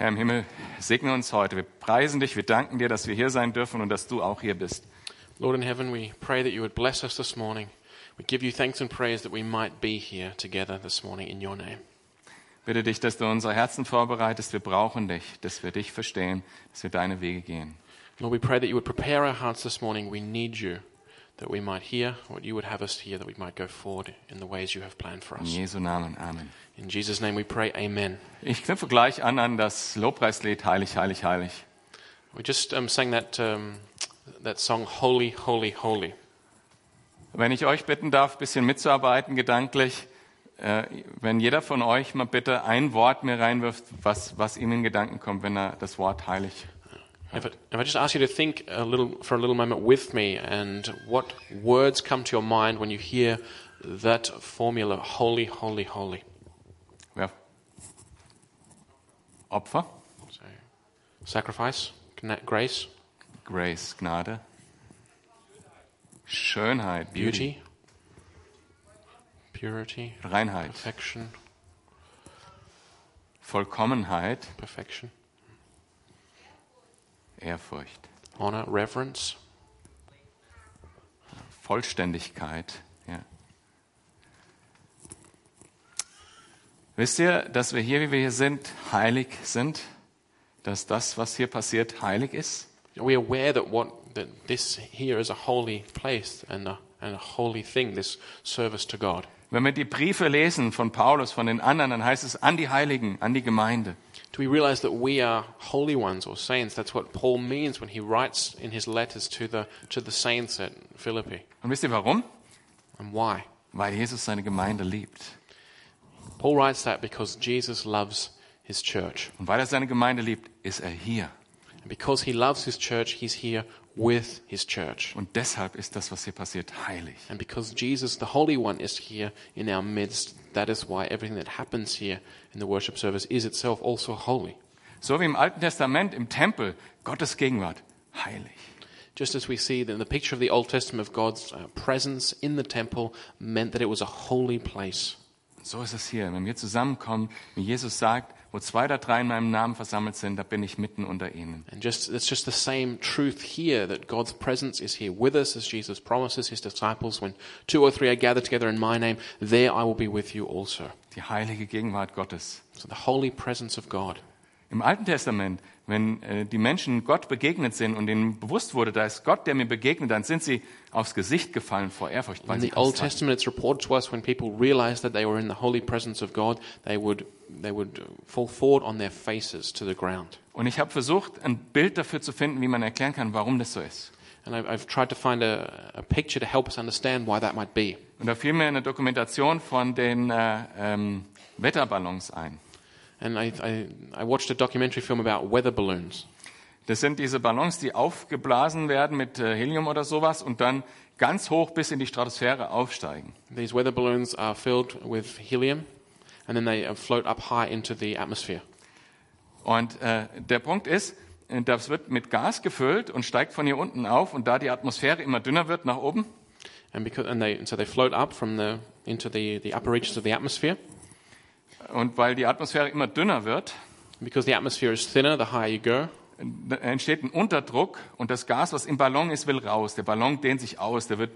Herr im Himmel, segne uns heute. Wir preisen dich, wir danken dir, dass wir hier sein dürfen und dass du auch hier bist. Lord in heaven, we pray that you would bless us this morning. We give you thanks and praise that we might be here together this morning in your name. Bitte dich, dass du unsere Herzen vorbereitest. Wir brauchen dich, dass wir dich verstehen, dass wir deine Wege gehen. Lord, we pray that you would prepare our hearts this morning. We need you, that we might hear what you would have us hear, that we might go forward in the ways you have planned for In us. Jesu Namen. Amen. In Jesus' name we pray, Amen. Ich knüpfe gleich an an das Lobpreislied Heilig, Heilig, Heilig. We just um, sang that, um, that song, Holy, Holy, Holy. Wenn ich euch bitten darf, ein bisschen mitzuarbeiten gedanklich, äh, wenn jeder von euch mal bitte ein Wort mir reinwirft, was, was ihm in Gedanken kommt, wenn er das Wort heilig If I, if I just ask you to think a little, for a little moment with me and what words come to your mind when you hear that formula, Holy, Holy, Holy. Wer? Opfer, So, sacrifice, gna- grace, Grace, Gnade, Schönheit, Beauty, beauty, purity, Reinheit, perfection, Vollkommenheit, perfection, Ehrfurcht, honor, reverence, Vollständigkeit. Ja. Wisst ihr, dass wir hier, wie wir hier sind, heilig sind? Dass das, was hier passiert, heilig ist? Are we aware that what that this here is a holy place and a, and a holy thing, this service to God? Wenn wir die Briefe lesen von Paulus, von den anderen, dann heißt es an die Heiligen, an die Gemeinde. Do we realize that we are holy ones or saints? That's what Paul means when he writes in his letters to the to the saints at Philippi. Und wisst ihr warum? And why? Weil Jesus seine Gemeinde liebt. Paul writes that because Jesus loves his church. Und weil er seine Gemeinde liebt, ist er hier. And because he loves his church, he's here with his church. Und deshalb ist das, was hier passiert, heilig. And because Jesus, the Holy One, is here in our midst, that is why everything that happens here in the worship service is itself also holy. So wie im Alten Testament, im Tempel, Gottes Gegenwart, heilig. Just as we see that the picture of the Old Testament of God's uh, presence in the temple meant that it was a holy place. So ist es hier. Wenn wir zusammenkommen, wie Jesus sagt, wo zwei oder drei in meinem Namen versammelt sind, da bin ich mitten unter ihnen. And just it's just the same truth here that God's presence is here with us as Jesus promises his disciples when two or three are gathered together in my name, there I will be with you also. Die heilige Gegenwart Gottes. So the holy presence of God. Im Alten Testament, wenn äh, die Menschen Gott begegnet sind und ihnen bewusst wurde, da ist Gott, der mir begegnet, dann sind sie aufs Gesicht gefallen vor Ehrfurcht, weil In the Old. Testament, it's reported to us when people realized that they were in the holy presence of God, they would they would fall forward on their faces to the ground. Und ich habe versucht, ein Bild dafür zu finden, wie man erklären kann, warum das so ist. And I've, I've tried to find a, a picture to help us understand why that might be. Und da fiel mir eine Dokumentation von den äh, ähm, Wetterballons ein. And I, I, I watched a documentary film about weather balloons. Das sind diese Ballons, die aufgeblasen werden mit äh, Helium oder sowas und dann ganz hoch bis in die Stratosphäre aufsteigen. These weather balloons are filled with helium, and then they uh, float up high into the atmosphere. Und äh, der Punkt ist, äh, das wird mit Gas gefüllt und steigt von hier unten auf und da die Atmosphäre immer dünner wird nach oben, And because and they and so they float up from the into the, the upper reaches of the atmosphere. Und weil die Atmosphäre immer dünner wird, And because the atmosphere is thinner, the higher you go, entsteht ein Unterdruck und das Gas, was im Ballon ist, will raus. Der Ballon dehnt sich aus, der wird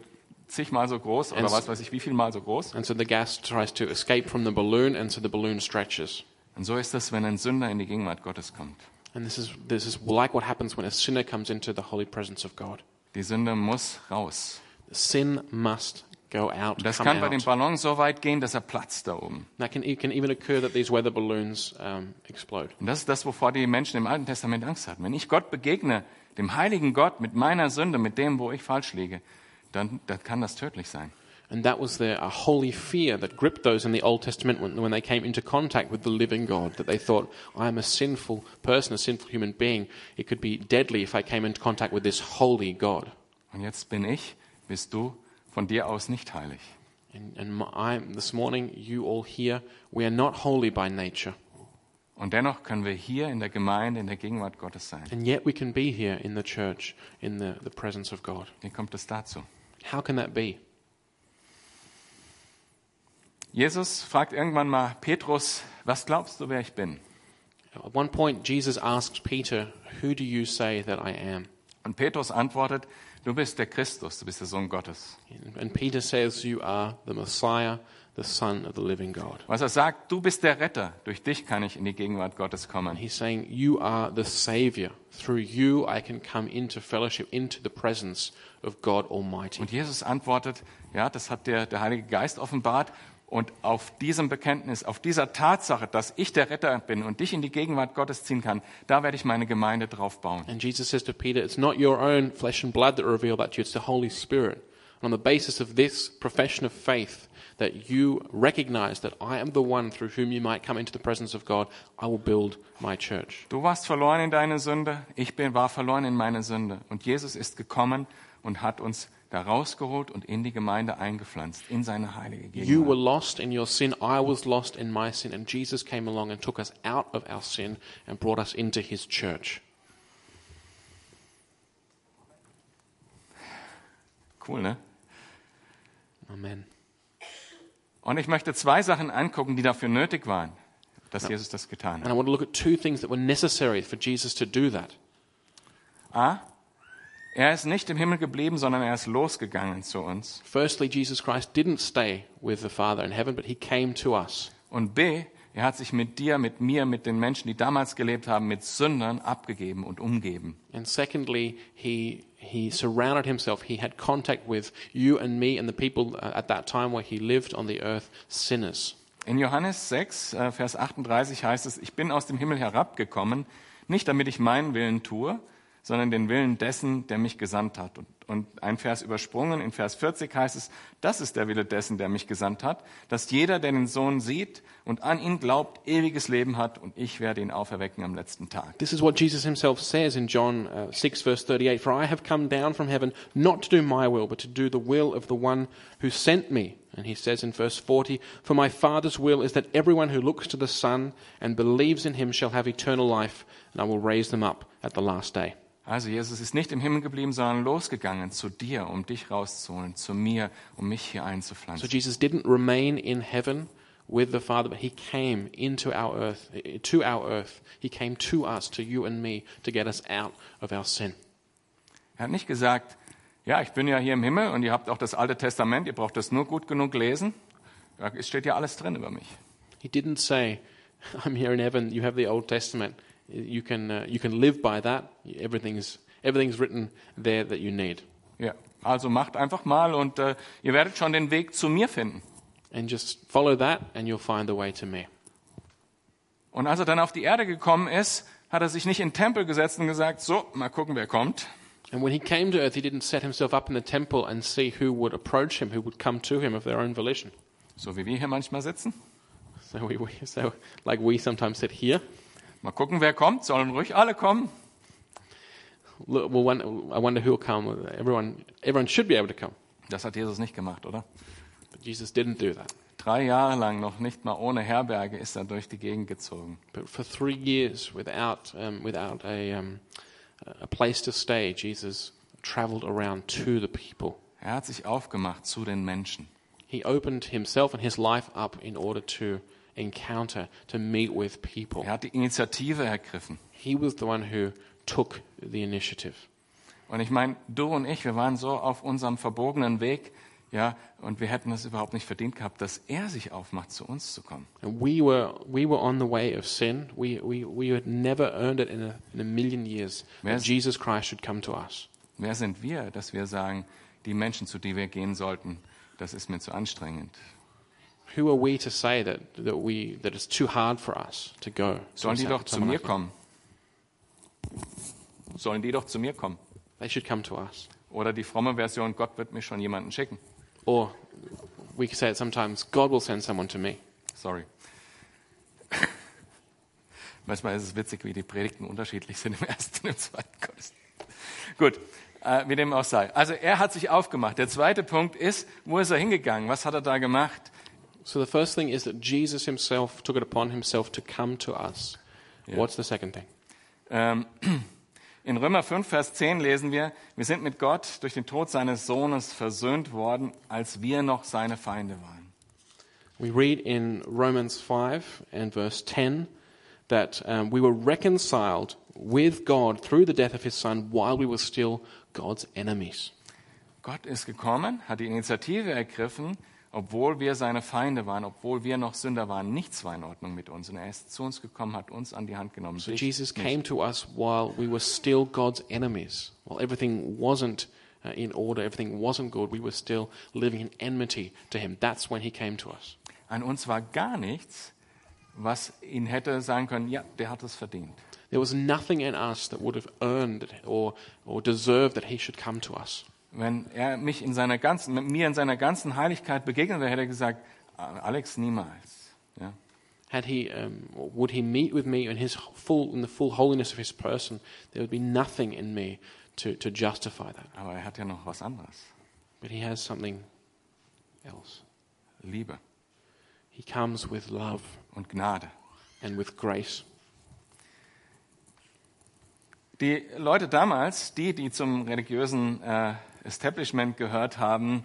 zigmal so groß oder And- was weiß ich wie viel mal so groß. and so the gas tries to escape from the balloon, and so the balloon stretches. Und so ist das, wenn ein Sünder in die Gegenwart Gottes kommt. And this is this is like what happens when a sinner comes into the holy presence of God. Die Sünde muss raus. Sin must go out. Und das kann bei dem out. Ballon so weit gehen, dass er platzt da oben. That can it can even occur that these weather balloons um, explode. Und das ist das, wovor die Menschen im Alten Testament Angst hatten. Wenn ich Gott begegne, dem heiligen Gott, mit meiner Sünde, mit dem, wo ich falsch liege, dann, dann kann das tödlich sein. And that was the a holy fear that gripped those in the Old Testament when, when they came into contact with the living God. That they thought, I am a sinful person, a sinful human being. It could be deadly if I came into contact with this holy God. Und jetzt bin ich, bist du von dir aus nicht heilig. And, and I, this morning, you all here, we are not holy by nature. Und dennoch können wir hier in der Gemeinde, in der Gegenwart Gottes sein. And yet we can be here in the church, in the, the presence of God. Wie kommt es dazu? How can that be? Jesus fragt irgendwann mal Petrus, was glaubst du, wer ich bin? At one point, Jesus asked Peter, Who do you say that I am? Und Petrus antwortet, du bist der Christus, du bist der Sohn Gottes. And Peter says, You are the Messiah, the Son of the living God. Was er sagt, du bist der Retter, durch dich kann ich in die Gegenwart Gottes kommen. He's saying, You are the Savior. Through you, I can come into fellowship, into the presence of God Almighty. Und Jesus antwortet, ja, das hat der, der Heilige Geist offenbart. Und auf diesem Bekenntnis, auf dieser Tatsache, dass ich der Retter bin und dich in die Gegenwart Gottes ziehen kann, da werde ich meine Gemeinde drauf bauen. And Jesus says to Peter, It's not your own flesh and blood that reveal that to you, it's the Holy Spirit. And on the basis of this profession of faith, that you recognize that I am the one through whom you might come into the presence of God, I will build my church. Du warst verloren in deine Sünde, ich bin, war verloren in meine Sünde. Und Jesus ist gekommen und hat uns da rausgeholt und in die Gemeinde eingepflanzt, in seine heilige You were Gegenwart. lost in your sin, I was lost in my sin, and Jesus came along and took us out of our sin and brought us into his church. Cool, ne? Amen. Und ich möchte zwei Sachen angucken, die dafür nötig waren, dass Jesus das getan And hat. I want to look at two things that were necessary for Jesus to do that. A, er ist nicht im Himmel geblieben, sondern er ist losgegangen zu uns. Firstly, Jesus Christ didn't stay with the Father in heaven, but he came to us. Und B, er hat sich mit dir, mit mir, mit den Menschen, die damals gelebt haben, mit Sündern abgegeben und umgeben. And secondly, he, he surrounded himself. He had contact with you and me and the people uh, at that time where he lived on the earth, sinners. In Johannes 6, äh, Vers 38 heißt es, ich bin aus dem Himmel herabgekommen, nicht damit ich meinen Willen tue, sondern den Willen dessen, der mich gesandt hat. Und, und ein Vers übersprungen, in Vers 40 heißt es, das ist der Wille dessen, der mich gesandt hat, dass jeder, der den Sohn sieht und an ihn glaubt, ewiges Leben hat und ich werde ihn auferwecken am letzten Tag. This is what Jesus himself says in John uh, 6, verse 38 For I have come down from heaven not to do my will, but to do the will of the one who sent me. And he says in verse 40 For my Father's will is that everyone who looks to the Son and believes in him shall have eternal life, and I will raise them up at the last day. Also Jesus ist nicht im Himmel geblieben, sondern losgegangen zu dir, um dich rauszuholen, zu mir, um mich hier So einzupflanzen. Jesus didn't remain in heaven with the Father, but he came into our earth, to our earth. He came to us, to you and me, to get us out of our sin. Er hat nicht gesagt, ja, ich bin ja hier im Himmel und ihr habt auch das Alte Testament, ihr braucht das nur gut genug lesen. Da steht ja alles drin über mich. He didn't say, I'm here in heaven, you have the Old Testament. You can, uh, you can live by that. Everything's, everything's written there that you need. Ja, also macht einfach mal und äh, ihr werdet schon den Weg zu mir finden. And just follow that, and you'll find the way to me. Und als er dann auf die Erde gekommen ist, hat er sich nicht in den Tempel gesetzt und gesagt, so, mal gucken, wer kommt. And when he came to earth, he didn't set himself up in the temple and see who would approach him, who would come to him of their own volition. So wie wir hier manchmal sitzen. So, we, we, so like we sometimes sit here. Mal gucken, wer kommt. Sollen ruhig alle kommen. Well, I wonder who will come. Everyone, everyone should be able to come. Das hat Jesus nicht gemacht, oder? But Jesus didn't do that. Drei Jahre lang noch nicht mal ohne Herberge ist er durch die Gegend gezogen. But for three years, without, um, without a, um, a place to stay, Jesus traveled around to the people. Er hat sich aufgemacht zu den Menschen. He opened himself and his life up in order to encounter, to meet with people. Er hat die Initiative ergriffen. He was the one who took the initiative. Und ich meine, du und ich, wir waren so auf unserem verbogenen Weg, ja, und wir hätten es überhaupt nicht verdient gehabt, dass er sich aufmacht, zu uns zu kommen. And we were, we were on the way of sin. We, we, we had never earned it in a, in a million years that Yes. Jesus Christ should come to us. Wer sind wir, dass wir sagen, die Menschen, zu denen wir gehen sollten, das ist mir zu anstrengend. Who are we to say that, that, we, that it's too hard for us to go? Sollen die doch zu mir kommen. Sollen die doch zu mir kommen. They should come to us. Oder die fromme Version, Gott wird mir schon jemanden schicken. Or we could say it sometimes God will send someone to me. Sorry. Manchmal ist es witzig, wie die Predigten unterschiedlich sind im ersten und im zweiten Gottesdienst. Gut, äh, wie dem auch sei. Also er hat sich aufgemacht. Der zweite Punkt ist, wo ist er hingegangen? Was hat er da gemacht? So the first thing is that Jesus himself took it upon himself to come to us. What's the second thing? Ähm, in Römer 5, Vers 10 lesen wir, wir sind mit Gott durch den Tod seines Sohnes versöhnt worden, als wir noch seine Feinde waren. We read in Romans 5 and verse 10 that um, we were reconciled with God through the death of his son while we were still God's enemies. Gott ist gekommen, hat die Initiative ergriffen, obwohl wir seine Feinde waren, obwohl wir noch Sünder waren. Nichts war in Ordnung mit uns. Und er ist zu uns gekommen, hat uns an die Hand genommen. So Jesus nicht. came to us while we were still God's enemies. While everything wasn't uh, in order, everything wasn't good, we were still living in enmity to him. That's when he came to us. An uns war gar nichts, was ihn hätte sagen können, ja, der hat es verdient. There was nothing in us that would have earned or, or deserved that he should come to us. Wenn er mich in seiner ganzen, mit mir in seiner ganzen Heiligkeit begegnet wäre, hätte er gesagt, Alex, niemals. Ja. Had he, um, would he meet with me in his full, in the full holiness of his person? There would be nothing in me to, to justify that. Aber er hat ja noch was anderes. But he has something else. Liebe He comes with love und Gnade. and with grace. Die Leute damals, die, die zum religiösen äh, Establishment gehört haben,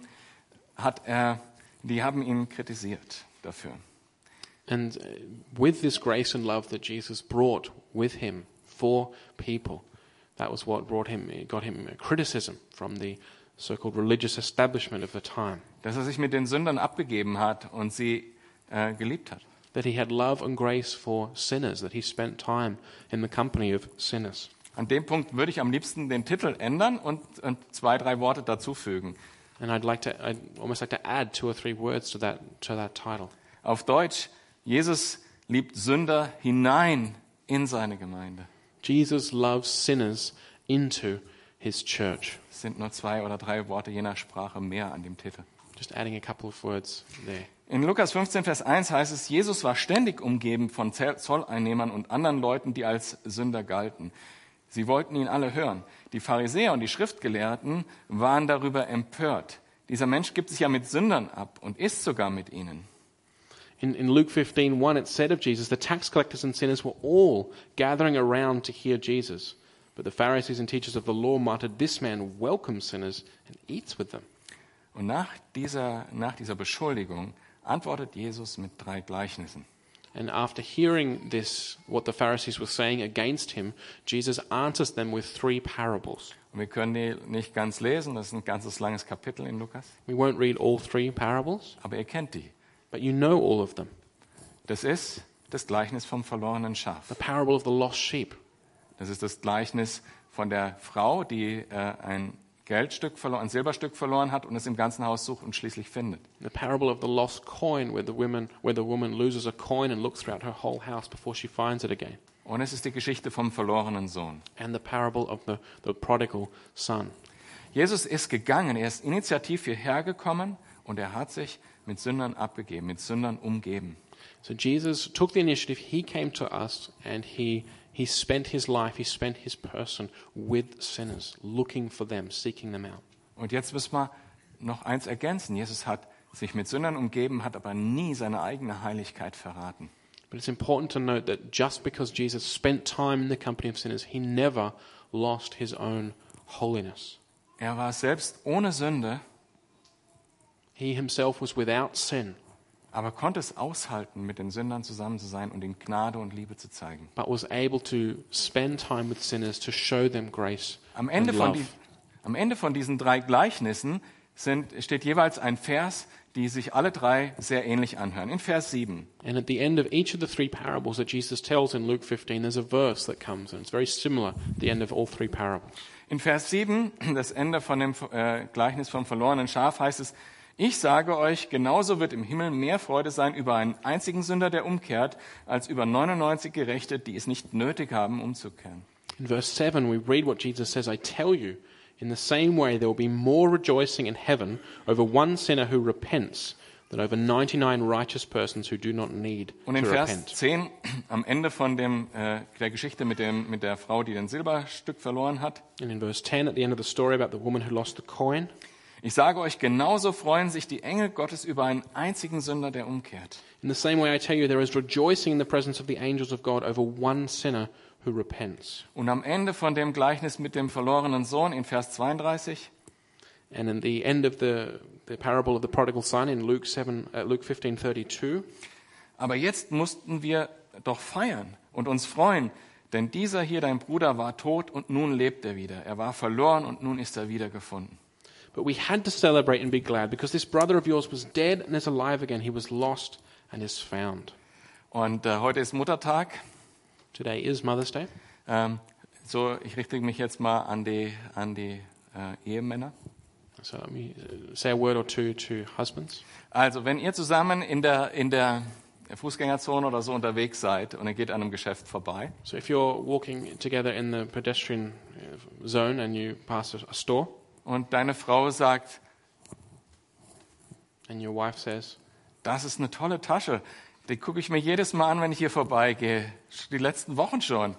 hat er, die haben ihn kritisiert dafür. And uh, with this grace and love that Jesus brought with him for people, that was what brought him, got him criticism from the so-called religious establishment of the time. Dass er sich mit den Sündern abgegeben hat und sie äh, geliebt hat. That he had love and grace for sinners, that he spent time in the company of sinners. An dem Punkt würde ich am liebsten den Titel ändern und, und zwei, drei Worte dazufügen. And I'd like to, I'd almost like to add two or three words to that, to that title. Auf Deutsch, Jesus liebt Sünder hinein in seine Gemeinde. Jesus loves sinners into his church. Es sind nur zwei oder drei Worte je nach Sprache mehr an dem Titel. Just adding a couple of words there. In Lukas 15, Vers 1 heißt es, Jesus war ständig umgeben von Zolleinnehmern und anderen Leuten, die als Sünder galten. Sie wollten ihn alle hören. Die Pharisäer und die Schriftgelehrten waren darüber empört. Dieser Mensch gibt sich ja mit Sündern ab und isst sogar mit ihnen. In, in Luke 15, 1, it said of Jesus, the tax collectors and sinners were all gathering around to hear Jesus. But the Pharisees and teachers of the law muttered, This man welcomes sinners and eats with them. Und nach dieser, nach dieser Beschuldigung antwortet Jesus mit drei Gleichnissen. And after hearing this, what the Pharisees were saying against him, Jesus answers them with three parables. Und wir können die nicht ganz lesen, das ist ein ganzes langes Kapitel in Lukas, We won't read all three parables, aber ihr kennt die. but you know all of them. Das ist das Gleichnis vom verlorenen Schaf. The parable of the lost sheep, Das ist das Gleichnis von der Frau, die äh, ein Geldstück verloren, ein Silberstück verloren hat und es im ganzen Haus sucht und schließlich findet. the parable of the lost coin, where the, women, where the woman loses a coin and looks throughout her whole house before she finds it again. Und es ist die Geschichte vom verlorenen Sohn. and the parable of the, the prodigal son. Jesus ist gegangen, er ist initiativ hierher gekommen und er hat sich mit Sündern abgegeben, mit Sündern umgeben. So Jesus took the initiative, he came to us, and he, he spent his life, he spent his person with sinners, looking for them, seeking them out. Und jetzt müssen wir noch eins ergänzen. Jesus hat sich mit Sündern umgeben, hat aber nie seine eigene Heiligkeit verraten. But it's important to note that just because Jesus spent time in the company of sinners, he never lost his own holiness. Er war selbst ohne Sünde, He himself was without sin, aber konnte es aushalten, mit den Sündern zusammen zu sein und ihnen Gnade und Liebe zu zeigen. but was able to spend time with sinners to show them grace Am Ende and von, die, am Ende von diesen drei Gleichnissen sind, steht jeweils ein Vers, die sich alle drei sehr ähnlich anhören. In Vers 7. And at the end of each of the three parables that Jesus tells in Luke 15, there's a verse that comes, and it's very similar at the end of all three parables. In Vers 7, das Ende von dem äh, Gleichnis vom verlorenen Schaf, heißt es, ich sage euch, genauso wird im Himmel mehr Freude sein über einen einzigen Sünder, der umkehrt, als über 99 Gerechte, die es nicht nötig haben, umzukehren. In verse 7, we read what Jesus says I tell you, in the same way there will be more rejoicing in heaven over one sinner who repents than over 99 righteous persons who do not need Und in to Vers repent. 10, am Ende von dem, äh, der Geschichte mit, dem, mit der Frau, die den Silberstück verloren hat, And in verse 10, at the end of the story about the woman who lost the coin, ich sage euch, genauso freuen sich die Engel Gottes über einen einzigen Sünder, der umkehrt. in the same way I tell you, there is rejoicing in the presence of the angels of God over one sinner who repents. Und am Ende von dem Gleichnis mit dem verlorenen Sohn in Vers 32, And in the end of the, the parable of the prodigal son in Luke, 7, uh, Luke 15:32, aber jetzt mussten wir doch feiern und uns freuen, denn dieser hier, dein Bruder, war tot und nun lebt er wieder. Er war verloren und nun ist er wiedergefunden. But we had to celebrate and be glad because this brother of yours was dead and is alive again. He was lost and is found. Und äh, heute ist Muttertag. Today is Mother's Day. Ähm, so, ich richte mich jetzt mal an die, an die äh, Ehemänner. So let me uh, say a word or two to husbands. Also, wenn ihr zusammen in der, in der Fußgängerzone oder so unterwegs seid und ihr geht an einem Geschäft vorbei So if you're walking together in the pedestrian uh, zone and you pass a, a store und deine Frau sagt, and your wife says, das ist eine tolle Tasche, die gucke ich mir jedes Mal an, wenn ich hier vorbeigehe, die letzten Wochen schon.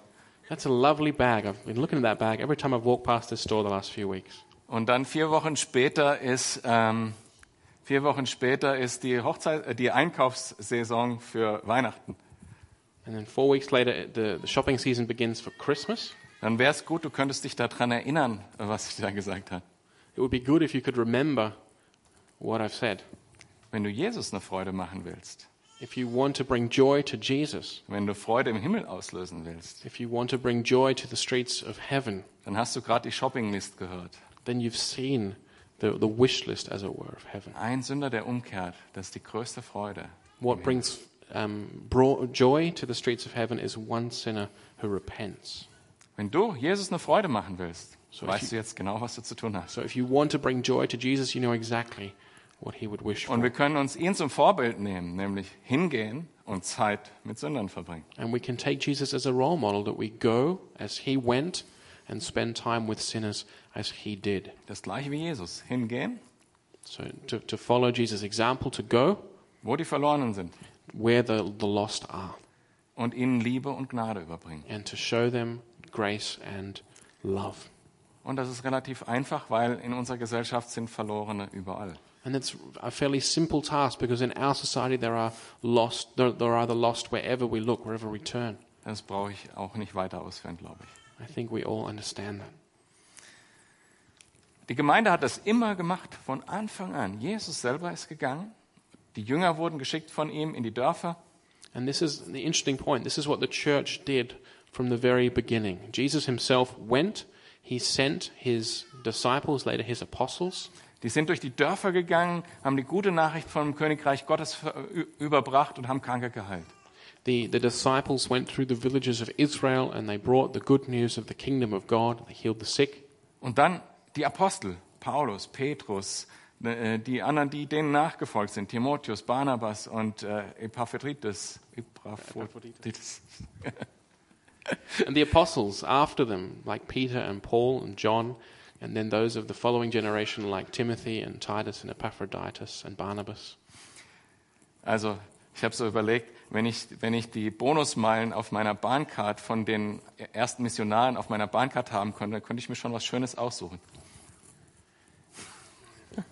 That's a lovely bag. I've been looking at that bag every time I've walked past this store the last few weeks. Und dann vier Wochen später ist, ähm, vier Wochen später ist die, Hochzeit, äh, die Einkaufssaison für Weihnachten. And then four weeks later, the, the shopping season begins for Christmas. Dann wäre es gut, du könntest dich daran erinnern, was ich da gesagt habe. It would be good if you could remember what I've said. Wenn du Jesus eine Freude machen willst, If you want to bring joy to Jesus, wenn du Freude im Himmel auslösen willst, if you want to bring joy to the streets of heaven, dann hast du gerade die Shoppinglist gehört. then you've seen the, the wish list, as it were, of heaven. Ein Sünder, der umkehrt, das ist die größte Freude. What brings um, bro- joy to the streets of heaven is one sinner who repents. Wenn du Jesus eine Freude machen willst, So weißt du jetzt genau, was du zu tun hast. So if you want to bring joy to Jesus, you know exactly what he would wish Und for. wir können uns ihn zum Vorbild nehmen, nämlich hingehen und Zeit mit Sündern verbringen. And we can take Jesus as a role model that we go as he went and spend time with sinners as he did. Das gleiche wie Jesus. Hingehen, So to, to follow Jesus' example, to go wo die Verlorenen sind where the, the lost are, und ihnen Liebe und Gnade überbringen. and to show them grace and love. Und das ist relativ einfach, weil in unserer Gesellschaft sind Verlorene überall. And it's a fairly simple task because in our society there are lost, there, there are the lost wherever we look, wherever we turn. Das brauche ich auch nicht weiter ausführen, glaube ich. I think we all understand that. Die Gemeinde hat das immer gemacht, von Anfang an. Jesus selber ist gegangen. Die Jünger wurden geschickt von ihm in die Dörfer. And this is the interesting point. This is what the church did from the very beginning. Jesus himself went, he sent his disciples, later his apostles. Die sind durch die Dörfer gegangen, haben die gute Nachricht vom Königreich Gottes überbracht und haben Kranke geheilt. The, the disciples went through the villages of Israel and they brought the good news of the kingdom of God. They healed the sick. Und dann die Apostel, Paulus, Petrus, äh, die anderen, die denen nachgefolgt sind, Timotheus, Barnabas und äh, Epaphroditus. Epaphroditus. And the apostles after them, like Peter and Paul and John, and then those of the following generation, like Timothy and Titus and Epaphroditus and Barnabas. Also, ich habe so überlegt, wenn ich, wenn ich die Bonusmeilen auf meiner Bahncard von den ersten Missionaren auf meiner Bahncard haben könnte, dann könnte ich mir schon was Schönes aussuchen.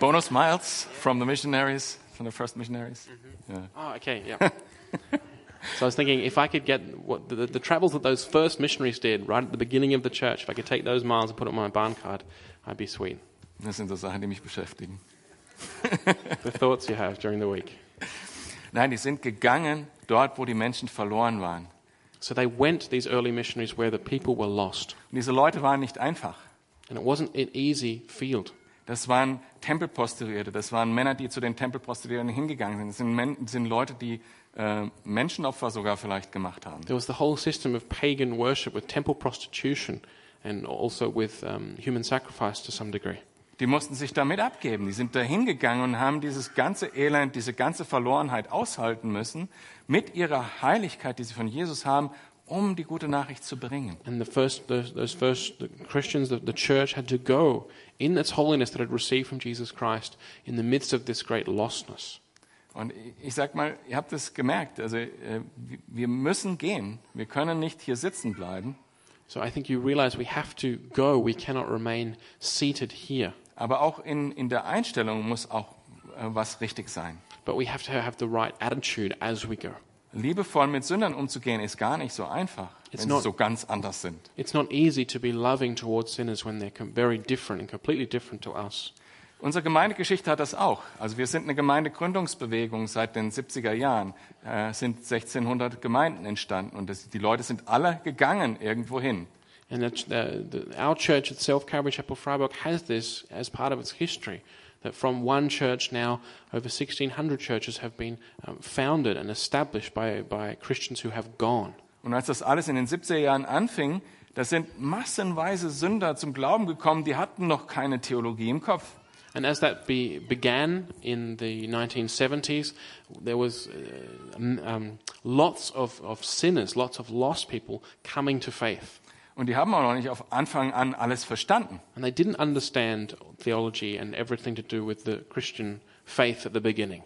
Bonus miles from the missionaries, from the first missionaries. Mm-hmm. Ja. Oh, ah, okay, yeah. so I was thinking if I could get what the, the travels that those first missionaries did right at the beginning of the church, if I could take those miles and put it on my barn card, I'd be sweet. Das sind so Sachen, die mich beschäftigen. The thoughts you have during the week. Nein, die sind gegangen dort, wo die Menschen verloren waren. So they went, these early missionaries, where the people were lost. Und diese Leute waren nicht einfach. And it wasn't an easy field. Das waren Tempelprostituierte, das waren Männer, die zu den Tempelprostituierten hingegangen sind. Das sind, Men das sind Leute, die äh, Menschenopfer sogar vielleicht gemacht haben. There was the whole system of pagan worship with temple prostitution and also with um, human sacrifice to some degree. Die mussten sich damit abgeben. Die sind da hingegangen und haben dieses ganze Elend, diese ganze Verlorenheit aushalten müssen, mit ihrer Heiligkeit, die sie von Jesus haben, um die gute Nachricht zu bringen. And the first, those, those first the Christians, the, the church had to go in its holiness that it received from Jesus Christ in the midst of this great lostness. Und ich- sag mal, ihr habt es gemerkt, also äh, wir- müssen gehen. Wir können nicht hier sitzen bleiben. So I think you realize we have to go. We cannot remain seated here. Aber auch in, in der Einstellung muss auch äh, was richtig sein. But we have to have the right attitude as we go. Liebevoll mit Sündern umzugehen ist gar nicht so einfach, It's wenn not- sie so ganz anders sind. It's not easy to be loving towards sinners when they're very different and completely different to us. Unsere Gemeindegeschichte hat das auch. Also wir sind eine Gemeindegründungsbewegung seit den 70er Jahren. Äh, sind 1600 Gemeinden entstanden und das, die Leute sind alle gegangen irgendwo hin. And the, the, the, our church itself, Calvary Chapel Freiburg, has this as part of its history. That from one church now, over 1,600 churches have been um, founded and established by, by Christians who have gone. Und als das alles in den 70er Jahren anfing, da sind massenweise Sünder zum Glauben gekommen, die hatten noch keine Theologie im Kopf. And as that be, began in the 1970s, there was uh, um, lots of, of sinners, lots of lost people coming to faith. Und die haben auch noch nicht auf Anfang an alles verstanden. And they didn't understand theology and everything to do with the Christian faith at the beginning.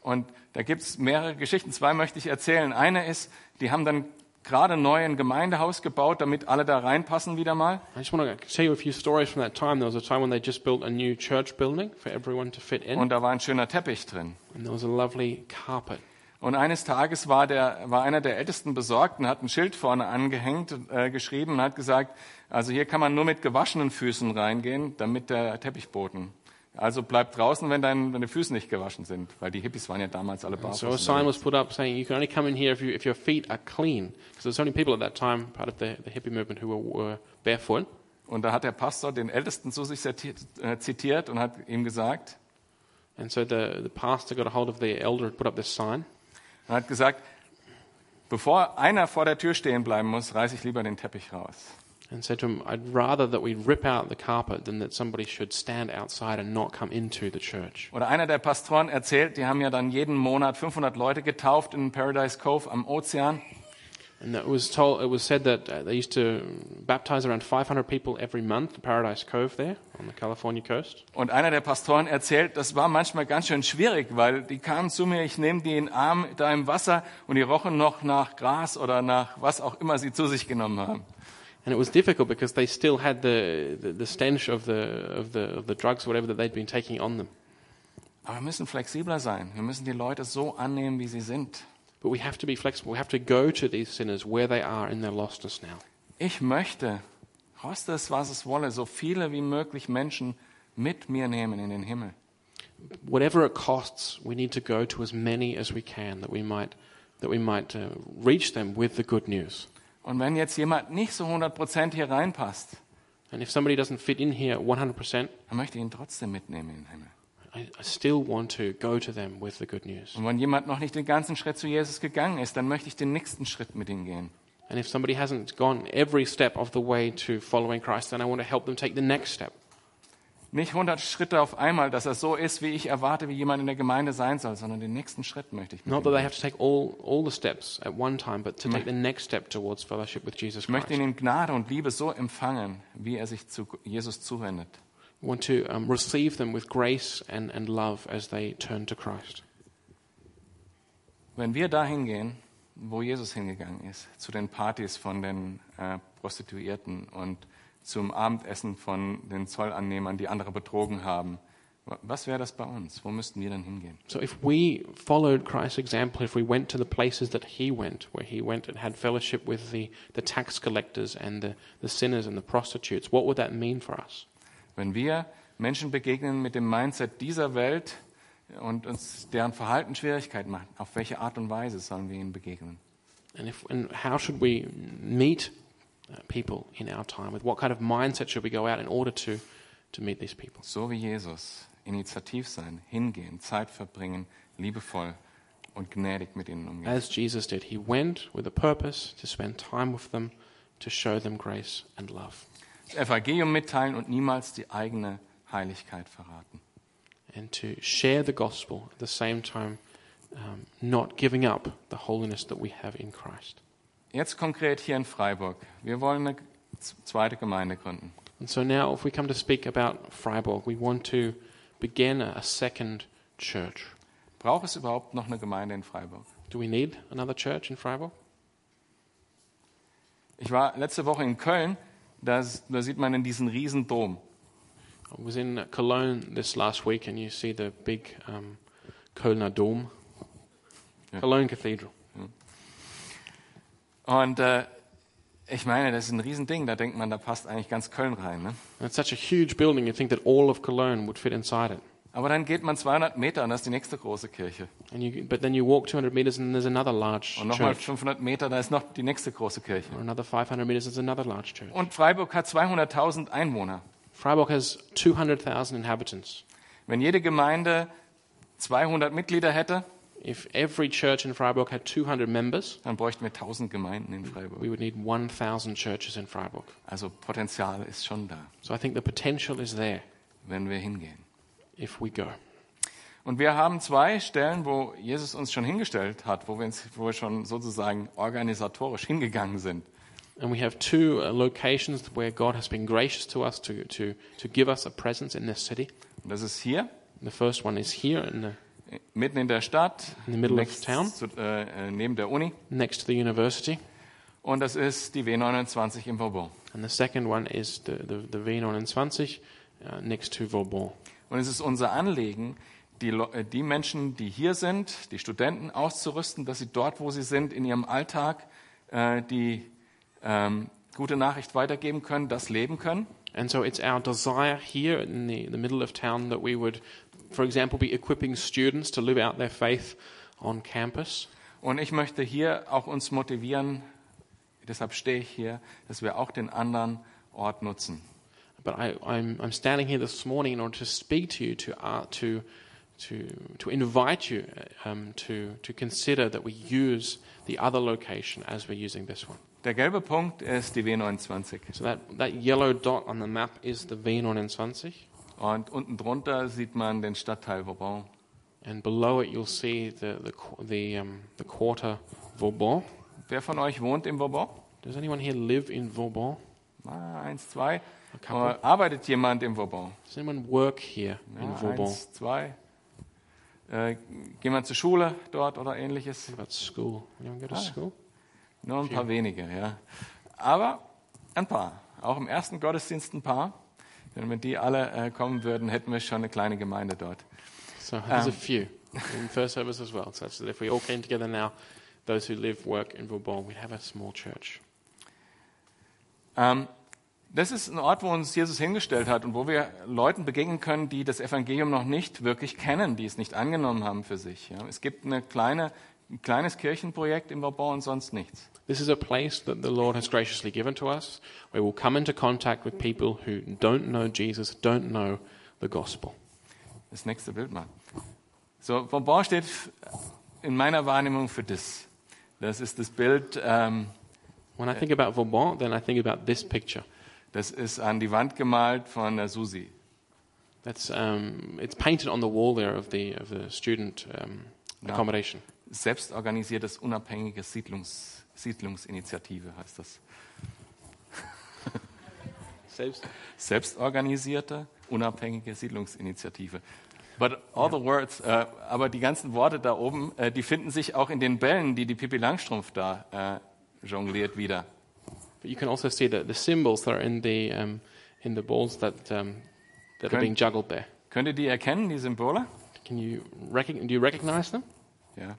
Und da gibt's mehrere Geschichten. Zwei möchte ich erzählen. Eine ist, die haben dann gerade neu ein Gemeindehaus gebaut, damit alle da reinpassen wieder mal. I just want to tell you a few stories from that time. There was a time when they just built a new church building for everyone to fit in, Und da war ein schöner Teppich drin. and there was a lovely carpet. Und eines Tages war, der, war einer der Ältesten besorgt und hat ein Schild vorne angehängt, äh, geschrieben und hat gesagt, also hier kann man nur mit gewaschenen Füßen reingehen, damit der Teppichboden. Also bleib draußen, wenn dein, deine Füße nicht gewaschen sind, weil die Hippies waren ja damals alle So a barfuß. sign was put up saying you can only come in here if, you, if your feet are clean. Because there's only people at that time, part of the, the hippie movement, who were, were barefoot. Und da hat der Pastor den Ältesten zu sich zitiert, äh, zitiert und hat ihm gesagt, And so the, the pastor got a hold of the elder and put up this sign. er hat gesagt, bevor einer vor der Tür stehen bleiben muss, reiße ich lieber den Teppich raus. And said to him, I'd rather that we rip out the carpet than that somebody should stand outside and not come into the church. Oder einer der Pastoren erzählt, die haben ja dann jeden Monat 500 Leute getauft in Paradise Cove am Ozean. And it was told, it was said that uh, they used to baptize around 500 people every month Paradise Cove there on the California coast. Und einer der Pastoren erzählt, das war manchmal ganz schön schwierig, weil die kamen zu mir, ich nehme die in den Arm da im Wasser und die rochen noch nach Gras oder nach was auch immer sie zu sich genommen haben. And it was difficult because they still had the, the, the stench of the, of, the, of the drugs, whatever that they'd been taking on them. Aber wir müssen flexibler sein. Wir müssen die Leute so annehmen, wie sie sind. But we have to be flexible. We have to go to these sinners where they are in their lostness now. Ich möchte, koste es, was es wolle, so viele wie möglich Menschen mit mir nehmen in den Himmel. Whatever it costs, we need to go to as many as we can that we might, that we might uh, reach them with the good news. Und wenn jetzt jemand nicht so 100% hier reinpasst, And if somebody doesn't fit in here 100%, dann möchte ich ihn trotzdem mitnehmen in den Himmel. I, I still want to go to them with the good news. Und wenn jemand noch nicht den ganzen Schritt zu Jesus gegangen ist, dann möchte ich den nächsten Schritt mit ihm gehen. And if somebody hasn't gone every step of the way to following Christ, then I want to help them take the next step. Nicht 100 Schritte auf einmal, dass er so ist, wie ich erwarte, wie jemand in der Gemeinde sein soll, sondern den nächsten Schritt möchte ich Not that they gehen. have to take all, all the steps at one time, but to take the next step towards fellowship with Jesus Ich möchte Christ. ihn in Gnade und Liebe so empfangen, wie er sich zu Jesus zuwendet. We want to um, receive them with grace and, and love as they turn to Christ. Wenn wir dahin gehen, wo Jesus hingegangen ist, zu den Partys von den äh, Prostituierten und zum Abendessen von den Zollannehmern, die andere betrogen haben, wa- was wäre das bei uns? Wo müssten wir dann hingehen? So if we followed Christ's example, if we went to the places that he went, where he went and had fellowship with the, the tax collectors and the, the sinners and the prostitutes, what would that mean for us? Wenn wir Menschen begegnen mit dem Mindset dieser Welt und uns deren Verhalten Schwierigkeiten machen, auf welche Art und Weise sollen wir ihnen begegnen? And, if, and how should we meet people in our time? With what kind of mindset should we go out in order to, to meet these people? So wie Jesus, initiativ sein, hingehen, Zeit verbringen, liebevoll und gnädig mit ihnen umgehen. As Jesus did, he went with a purpose to spend time with them, to show them grace and love, Das Evangelium mitteilen und niemals die eigene Heiligkeit verraten. and to share the gospel at the same time, um, not giving up the holiness that we have in Christ. Jetzt konkret hier in Freiburg. Wir wollen eine zweite Gemeinde gründen. And so now, if we come to speak about Freiburg, we want to begin a, second church. Braucht es überhaupt noch eine Gemeinde in Freiburg? Do we need another church in Freiburg? Ich war letzte Woche in Köln, da, s- da sieht man in diesen riesen Dom. I was in Cologne this last week, and you see the big um, Kölner Dom, Yeah. Cologne Cathedral. Und äh, Ich meine, das ist ein Riesending, da denkt man, da passt eigentlich ganz Köln rein. Ne? And it's such a huge building, you think that all of Cologne would fit inside it. Aber dann geht man 200 Meter und das ist die nächste große Kirche. And you, but then you walk 200 meters and there's another large Und nochmal church. 500 Meter, da ist noch die nächste große Kirche. Or another 500 meters, there's another large church. Und Freiburg hat 200.000 Einwohner. Freiburg has 200,000 inhabitants. Wenn jede Gemeinde 200 Mitglieder hätte, If every church in Freiburg had 200 members, dann bräuchten wir 1000 Gemeinden in Freiburg. we would need 1,000 churches in Freiburg. Also Potenzial ist schon da, So I think the potential is there wenn wir hingehen. if we go. Und wir haben zwei Stellen, wo Jesus uns schon hingestellt hat, wo wir, uns, wo wir schon sozusagen organisatorisch hingegangen sind. And we have two uh, locations where God has been gracious to us to, to, to give us a presence in this city. Und das ist hier, The first one is here in the, mitten in der Stadt, In the middle of town. Zu, äh, äh, neben der Uni. next to the university. Und das ist die W29 im Vauban. And the second one is the, the, the V29 uh, next to Vauban. Und es ist unser Anliegen, die, Lo- äh, die Menschen, die hier sind, die Studenten auszurüsten, dass sie dort, wo sie sind, in ihrem Alltag äh, die ähm, gute Nachricht weitergeben können, das leben können. And so it's our desire here in the, the middle of town that we would, for example, be equipping students to live out their faith on campus. Und ich möchte hier auch uns motivieren, deshalb stehe ich hier, dass wir auch den anderen Ort nutzen. But I, I'm, I'm standing here this morning in order to speak to you, to, uh, to, to, to invite you um, to, to consider that we use the other location as we're using this one. Der gelbe Punkt ist die W29. So that, that yellow dot on the map is the V29, Und unten drunter sieht man den Stadtteil Vauban. and below it you'll see the, the, the, um, the quarter Vauban. Wer von euch wohnt im Vauban? Does anyone here live in Vauban? Ah, eins, zwei. Arbeitet jemand im Vauban? Does anyone work here in Ja, Vauban? eins, zwei. Äh, gehen wir zur Schule dort oder ähnliches? About school? Anyone go to Ah. school? Nur ein paar wenige, ja. Aber ein paar. Auch im ersten Gottesdienst ein paar. Denn wenn die alle äh, kommen würden, hätten wir schon eine kleine Gemeinde dort. So there's a Um, few in first service as well. So that's- if we all came together now, those who live, work in Vauban, we'd have a small church. Ähm, das ist ein Ort, wo uns Jesus hingestellt hat und wo wir Leuten begegnen können, die das Evangelium noch nicht wirklich kennen, die es nicht angenommen haben für sich. Ja. Es gibt eine kleine, ein kleines Kirchenprojekt im und sonst nichts. This is a place that the Lord has graciously given to us, where we'll come into contact with people who don't know Jesus, don't know the gospel. Das nächste Bild mal. So, Vauban steht in meiner Wahrnehmung für das. Das ist das Bild, ähm, When I think about Vauban, then I think about this picture. das ist an die Wand gemalt von der Susi. That's um, it's painted on the wall there of the of the student um, accommodation. Selbstorganisiertes, unabhängiges Siedlungs, Siedlungsinitiative heißt das. Selbstorganisierte, unabhängige Siedlungsinitiative. But all the words, äh, aber die ganzen Worte da oben, äh, die finden sich auch in den Bällen, die die Pippi Langstrumpf da äh, jongliert wieder. But you can also see the, the symbols that are in the um, in the balls that um, that are Können- being juggled there. Könnt ihr die erkennen, die Symbole? Can you recognize? Do you recognize them? Ja.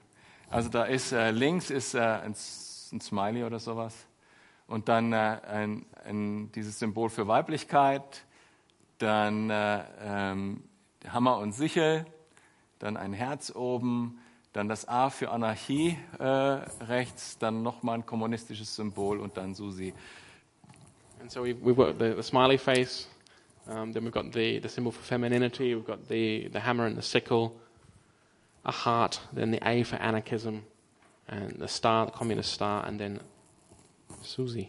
Also da ist äh, links ist äh, ein, ein Smiley oder sowas und dann äh, ein, ein, dieses Symbol für Weiblichkeit, dann äh, ähm, Hammer und Sichel, dann ein Herz oben, dann das A für Anarchie äh, rechts, dann nochmal ein kommunistisches Symbol und dann Susi. And so we've, we've got the, the smiley face. Um, then we've got the, the symbol for femininity. We've got the, the hammer and the sickle. A heart. Then the A for anarchism, and the star, the communist star, and then Susie.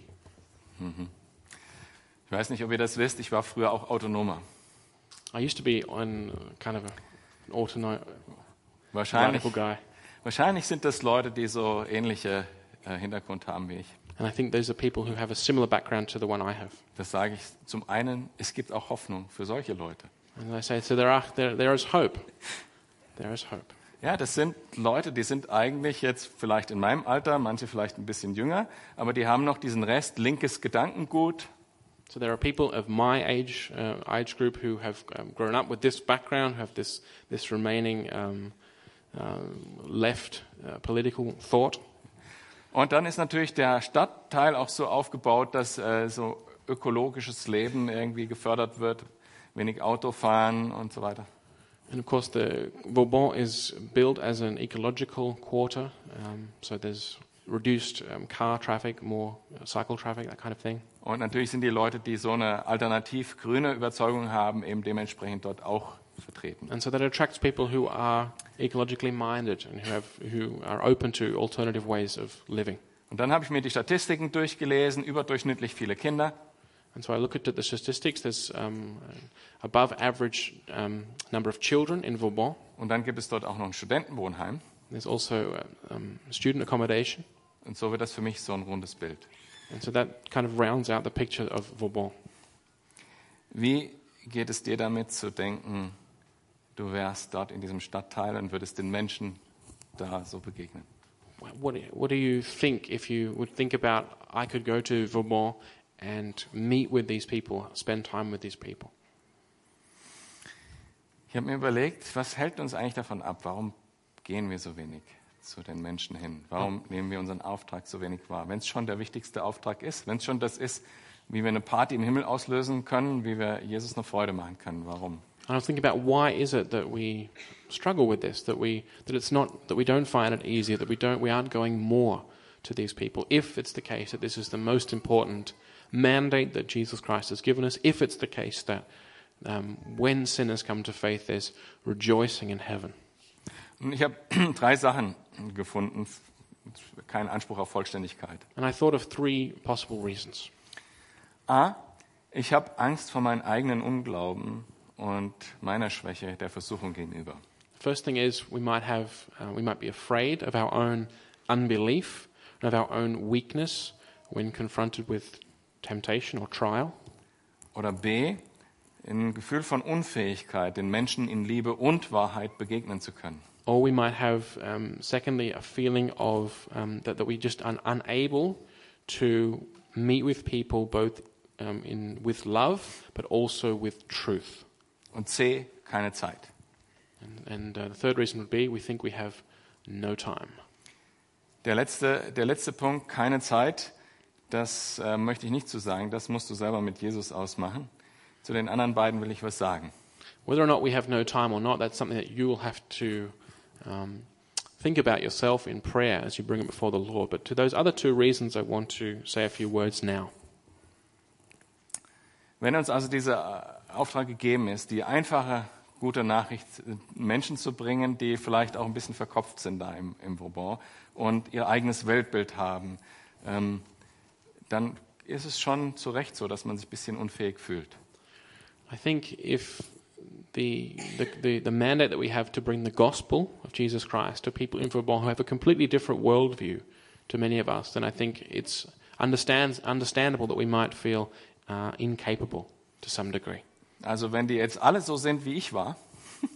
Ich weiß nicht, ob ihr das wisst, ich war früher auch Autonomer. I used to be on uh, kind of a, an autono- Wahrscheinlich, guy, wahrscheinlich sind das Leute, die so ähnliche äh, Hintergrund haben wie ich. and I think those are people who have a similar background to the one I have. Das sage ich zum einen, es gibt auch Hoffnung für solche Leute. And I say, so there, are, there, there is hope. There is hope. Ja, das sind Leute, die sind eigentlich jetzt vielleicht in meinem Alter, manche vielleicht ein bisschen jünger, aber die haben noch diesen Rest linkes Gedankengut, So there are people of my age, uh, age group who have um, grown up with this background, who have this, this remaining um, um, left uh, political thought. Und dann ist natürlich der Stadtteil auch so aufgebaut, dass äh, so ökologisches Leben irgendwie gefördert wird, wenig Autofahren und so weiter. And of course, the Vauban is built as an ecological quarter, um, so there's reduced um, car traffic, more uh, cycle traffic, that kind of thing. Und natürlich sind die Leute, die so eine alternativ grüne Überzeugung haben, eben dementsprechend dort auch vertreten. And so that attracts people who are ecologically minded and who, have, who are open to alternative ways of living. Und dann habe ich mir die Statistiken durchgelesen, überdurchschnittlich viele Kinder. And so I looked at the statistics. There's um, above average um, number of children in Vauban. Und dann gibt es dort auch noch ein Studentenwohnheim. There's also uh, um, student accommodation. Und so wird das für mich so ein rundes Bild. And so that kind of rounds out the picture of Vauban. Wie geht es dir damit zu denken, du wärst dort in diesem Stadtteil und würdest den Menschen da so begegnen? What, what do you think if you would think about I could go to Vauban and meet with these people, spend time with these people? Ich habe mir überlegt, was hält uns eigentlich davon ab? Warum gehen wir so wenig zu den Menschen hin? Warum nehmen wir unseren Auftrag so wenig wahr? Wenn es schon der wichtigste Auftrag ist, wenn es schon das ist, wie wir eine Party im Himmel auslösen können, wie wir Jesus eine Freude machen können, warum? And I was thinking about why is it that we struggle with this, that we that it's not that we don't find it easier, that we don't we aren't going more to these people. If it's the case that this is the most important mandate that Jesus Christ has given us, if it's the case that um, when sinners come to faith, there's rejoicing in heaven. Ich habe drei Sachen gefunden, kein Anspruch auf Vollständigkeit. And I thought of three possible reasons. A, ich habe Angst vor meinem eigenen Unglauben und meiner Schwäche der Versuchung gegenüber. First thing is we might have uh, we might be afraid of our own unbelief and of our own weakness when confronted with temptation or trial. Oder B, ein Gefühl von Unfähigkeit, den Menschen in Liebe und Wahrheit begegnen zu können. Or we might have, um, secondly, a feeling of um, that, that we just are unable to meet with people both um, in, with love but also with truth. Und C, keine Zeit. And, and uh, the third reason would be we think we have no time. Der letzte, der letzte Punkt, keine Zeit, das äh, möchte ich nicht zu sagen, das musst du selber mit Jesus ausmachen. Zu den anderen beiden will ich was sagen. Whether or not we have no time or not, that's something that you will have to um, think about yourself in prayer as you bring it before the Lord. But to those other two reasons, I want to say a few words now. Wenn uns also dieser Auftrag gegeben ist, die einfache, gute Nachricht äh, Menschen zu bringen, die vielleicht auch ein bisschen verkopft sind da im, im Vauban und ihr eigenes Weltbild haben, ähm, dann ist es schon zu Recht so, dass man sich ein bisschen unfähig fühlt. I think if the, the, the, mandate that we have to bring the gospel of Jesus Christ to people in Vauban who have a completely different worldview to many of us, then I think it's understands, understandable that we might feel uh, incapable to some degree. Also wenn die jetzt alle so sind, wie ich war,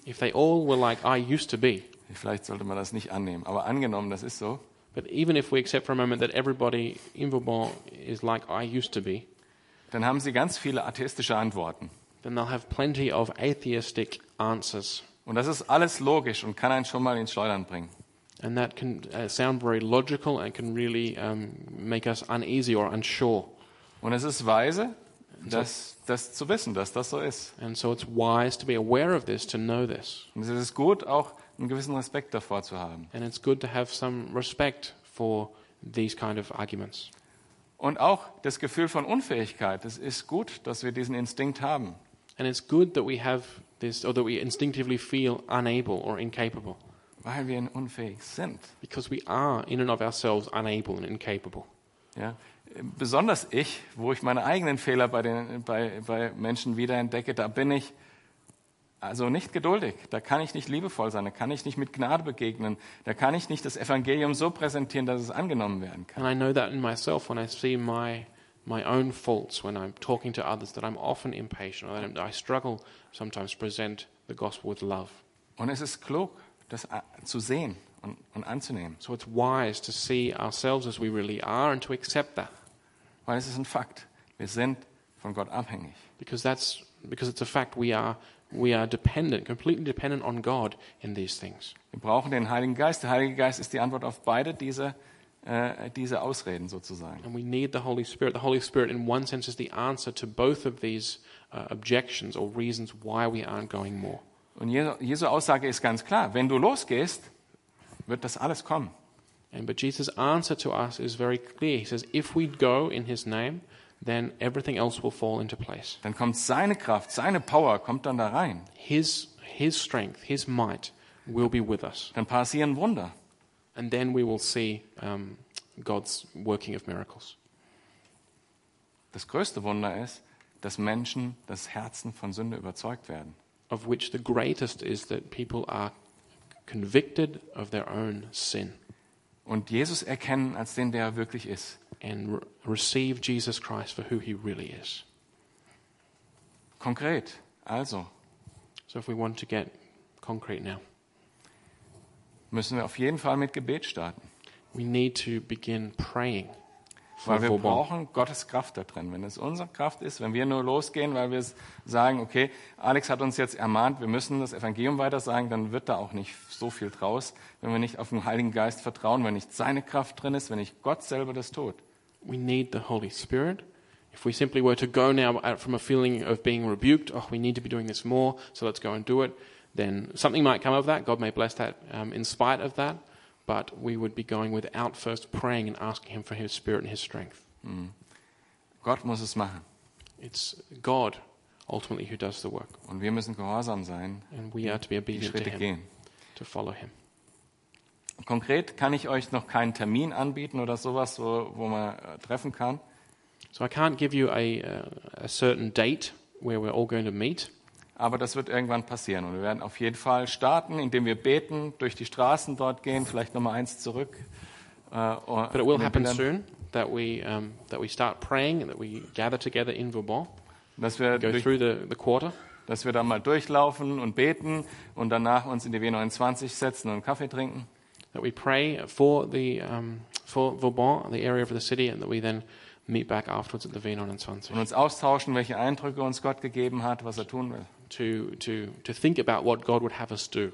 If they all were like I used to be, vielleicht sollte man das nicht annehmen, aber angenommen, das ist so, but even if we accept for a moment that everybody in Vauban is like I used to be, dann haben sie ganz viele atheistische Antworten. then they'll have plenty of atheistic answers. Und das ist alles logisch und kann einen schon mal ins Schleudern bringen. And that can uh, sound very logical and can really um, make us uneasy or unsure. Und es ist weise, das, das zu wissen, dass das so ist. And so it's wise to be aware of this, to know this. Und es ist gut, auch einen gewissen Respekt davor zu haben. And it's good to have some respect for these kind of arguments. Und auch das Gefühl von Unfähigkeit. Es ist gut, dass wir diesen Instinkt haben. And it's good that we have this, or that we instinctively feel unable or incapable, Weil wir unfähig sind. because we are, in and of ourselves, unable and incapable. Ja? Besonders ich, wo ich meine eigenen Fehler bei, den, bei, bei Menschen wiederentdecke, da bin ich also nicht geduldig. Da kann ich nicht liebevoll sein. Da kann ich nicht mit Gnade begegnen. Da kann ich nicht das Evangelium so präsentieren, dass es angenommen werden kann. And I know that in myself when I see my, my own faults when I'm talking to others, that I'm often impatient, or that I struggle sometimes to present the gospel with love. Und es ist klug, das zu sehen und, und anzunehmen. So it's wise to see ourselves as we really are and to accept that. Weil es ist ein Fakt. Wir sind von Gott abhängig. because that's because it's a fact we are we are dependent completely dependent on god in these things Wir brauchen den Heiligen Geist. Der Heilige Geist ist die Antwort auf beide diese äh, diese Ausreden sozusagen. And we need the Holy Spirit. The Holy Spirit, in one sense, is the answer to both of these uh, objections or reasons why we aren't going more. Und Jesu, Jesu Aussage ist ganz klar, wenn du losgehst, wird das alles kommen. And but Jesus' answer to us is very clear. He says, if we go in His name, then everything else will fall into place. Dann kommt seine Kraft, seine Power kommt dann da rein. His His strength, His might will be with us, Dann passieren Wunder. and then we will see um, God's working of miracles. Das größte Wunder ist, dass Menschen, dass Herzen von Sünde überzeugt werden. Of which the greatest is that people are convicted of their own sin Und Jesus erkennen als den, der er wirklich ist. And re- receive Jesus Christ for who He really is. Konkret. Also So, if we want to get concrete now, müssen wir auf jeden Fall mit Gebet starten. we need to begin praying Weil wir brauchen Gottes Kraft da drin. Wenn es unsere Kraft ist, wenn wir nur losgehen, weil wir sagen, okay, Alex hat uns jetzt ermahnt, wir müssen das Evangelium weiter sagen, dann wird da auch nicht so viel draus, wenn wir nicht auf den Heiligen Geist vertrauen, wenn nicht seine Kraft drin ist, wenn nicht Gott selber das tut. We need the Holy Spirit. If we simply were to go now from a feeling of being rebuked, oh, we need to be doing this more, so let's go and do it, then something might come of that. God may bless that um, in spite of that, but we would be going without first praying and asking Him for His Spirit and His strength. Gott muss es machen. It's God ultimately who does the work, Und wir müssen gehorsam sein, and we are to be die obedient to Him, gehen. to follow Him. Konkret kann ich euch noch keinen Termin anbieten oder sowas, wo, wo man äh, treffen kann. So I can't give you a, uh, a certain date where we're all going to meet. Aber das wird irgendwann passieren. Und wir werden auf jeden Fall starten, indem wir beten, durch die Straßen dort gehen, vielleicht nochmal eins zurück. Äh, But it will happen soon that we, um, that we start praying and that we gather together in Vauban, Dass wir, go durch, through the, the quarter, dass wir da mal durchlaufen und beten und danach uns in die W29 setzen und Kaffee trinken. That we pray for, the, um, for Vauban, the area of the city, and that we then meet back afterwards at the V29 Und uns austauschen, welche Eindrücke uns Gott gegeben hat, was er tun will. to, to, to think about what God would have us do.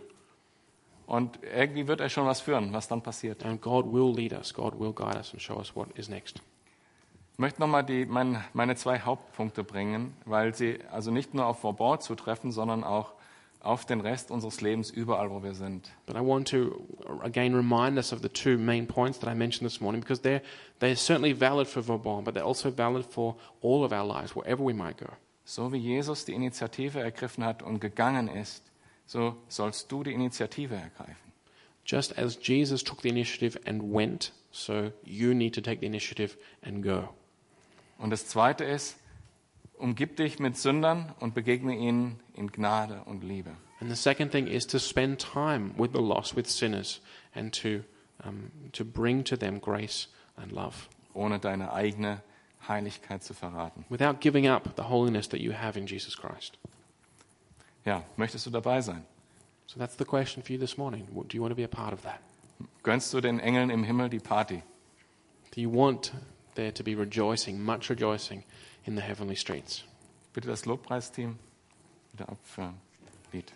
Und irgendwie wird er schon was führen, was dann passiert. And God will lead us, God will guide us and show us what is next. Ich möchte nochmal mein, meine zwei Hauptpunkte bringen, weil sie also nicht nur auf Vauban zutreffen, sondern auch auf den Rest unseres Lebens, überall, wo wir sind. But I want to again remind us of the two main points that I mentioned this morning because they're, they're certainly valid for Vauban, but they're also valid for all of our lives, wherever we might go. So wie Jesus die Initiative ergriffen hat und gegangen ist, so sollst du die Initiative ergreifen. Just as Jesus took the initiative and went, so you need to take the initiative and go. Und das Zweite ist, umgib dich mit Sündern und begegne ihnen in Gnade und Liebe. And the second thing is to spend time with the lost, with sinners, and to, um, to bring to them grace and love ohne deine eigene Heiligkeit zu verraten. without giving up the holiness that you have in Jesus Christ. Ja, möchtest du dabei sein? So that's the question for you this morning. Do you want to be a part of that? Gönnst du den Engeln im Himmel die Party? Do you want there to be rejoicing, much rejoicing in the heavenly streets? Bitte das Lobpreisteam wieder ab für Lied.